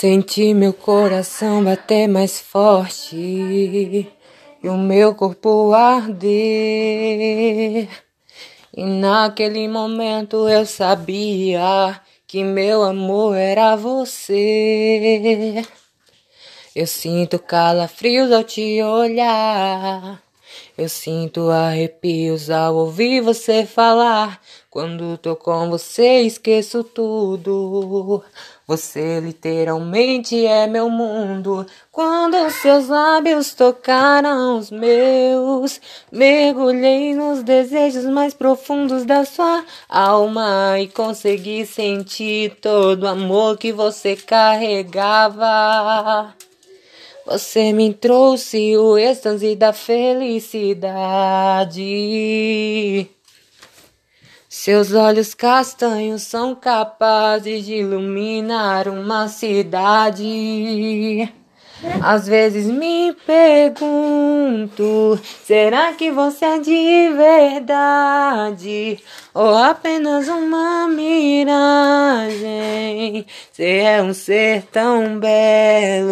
Senti meu coração bater mais forte e o meu corpo arder. E naquele momento eu sabia que meu amor era você. Eu sinto calafrios ao te olhar. Eu sinto arrepios ao ouvir você falar. Quando tô com você, esqueço tudo. Você literalmente é meu mundo. Quando seus lábios tocaram os meus, mergulhei nos desejos mais profundos da sua alma e consegui sentir todo o amor que você carregava. Você me trouxe o êxtase da felicidade. Seus olhos castanhos são capazes de iluminar uma cidade. Às vezes me pergunto: será que você é de verdade? Ou apenas uma miragem? Você é um ser tão belo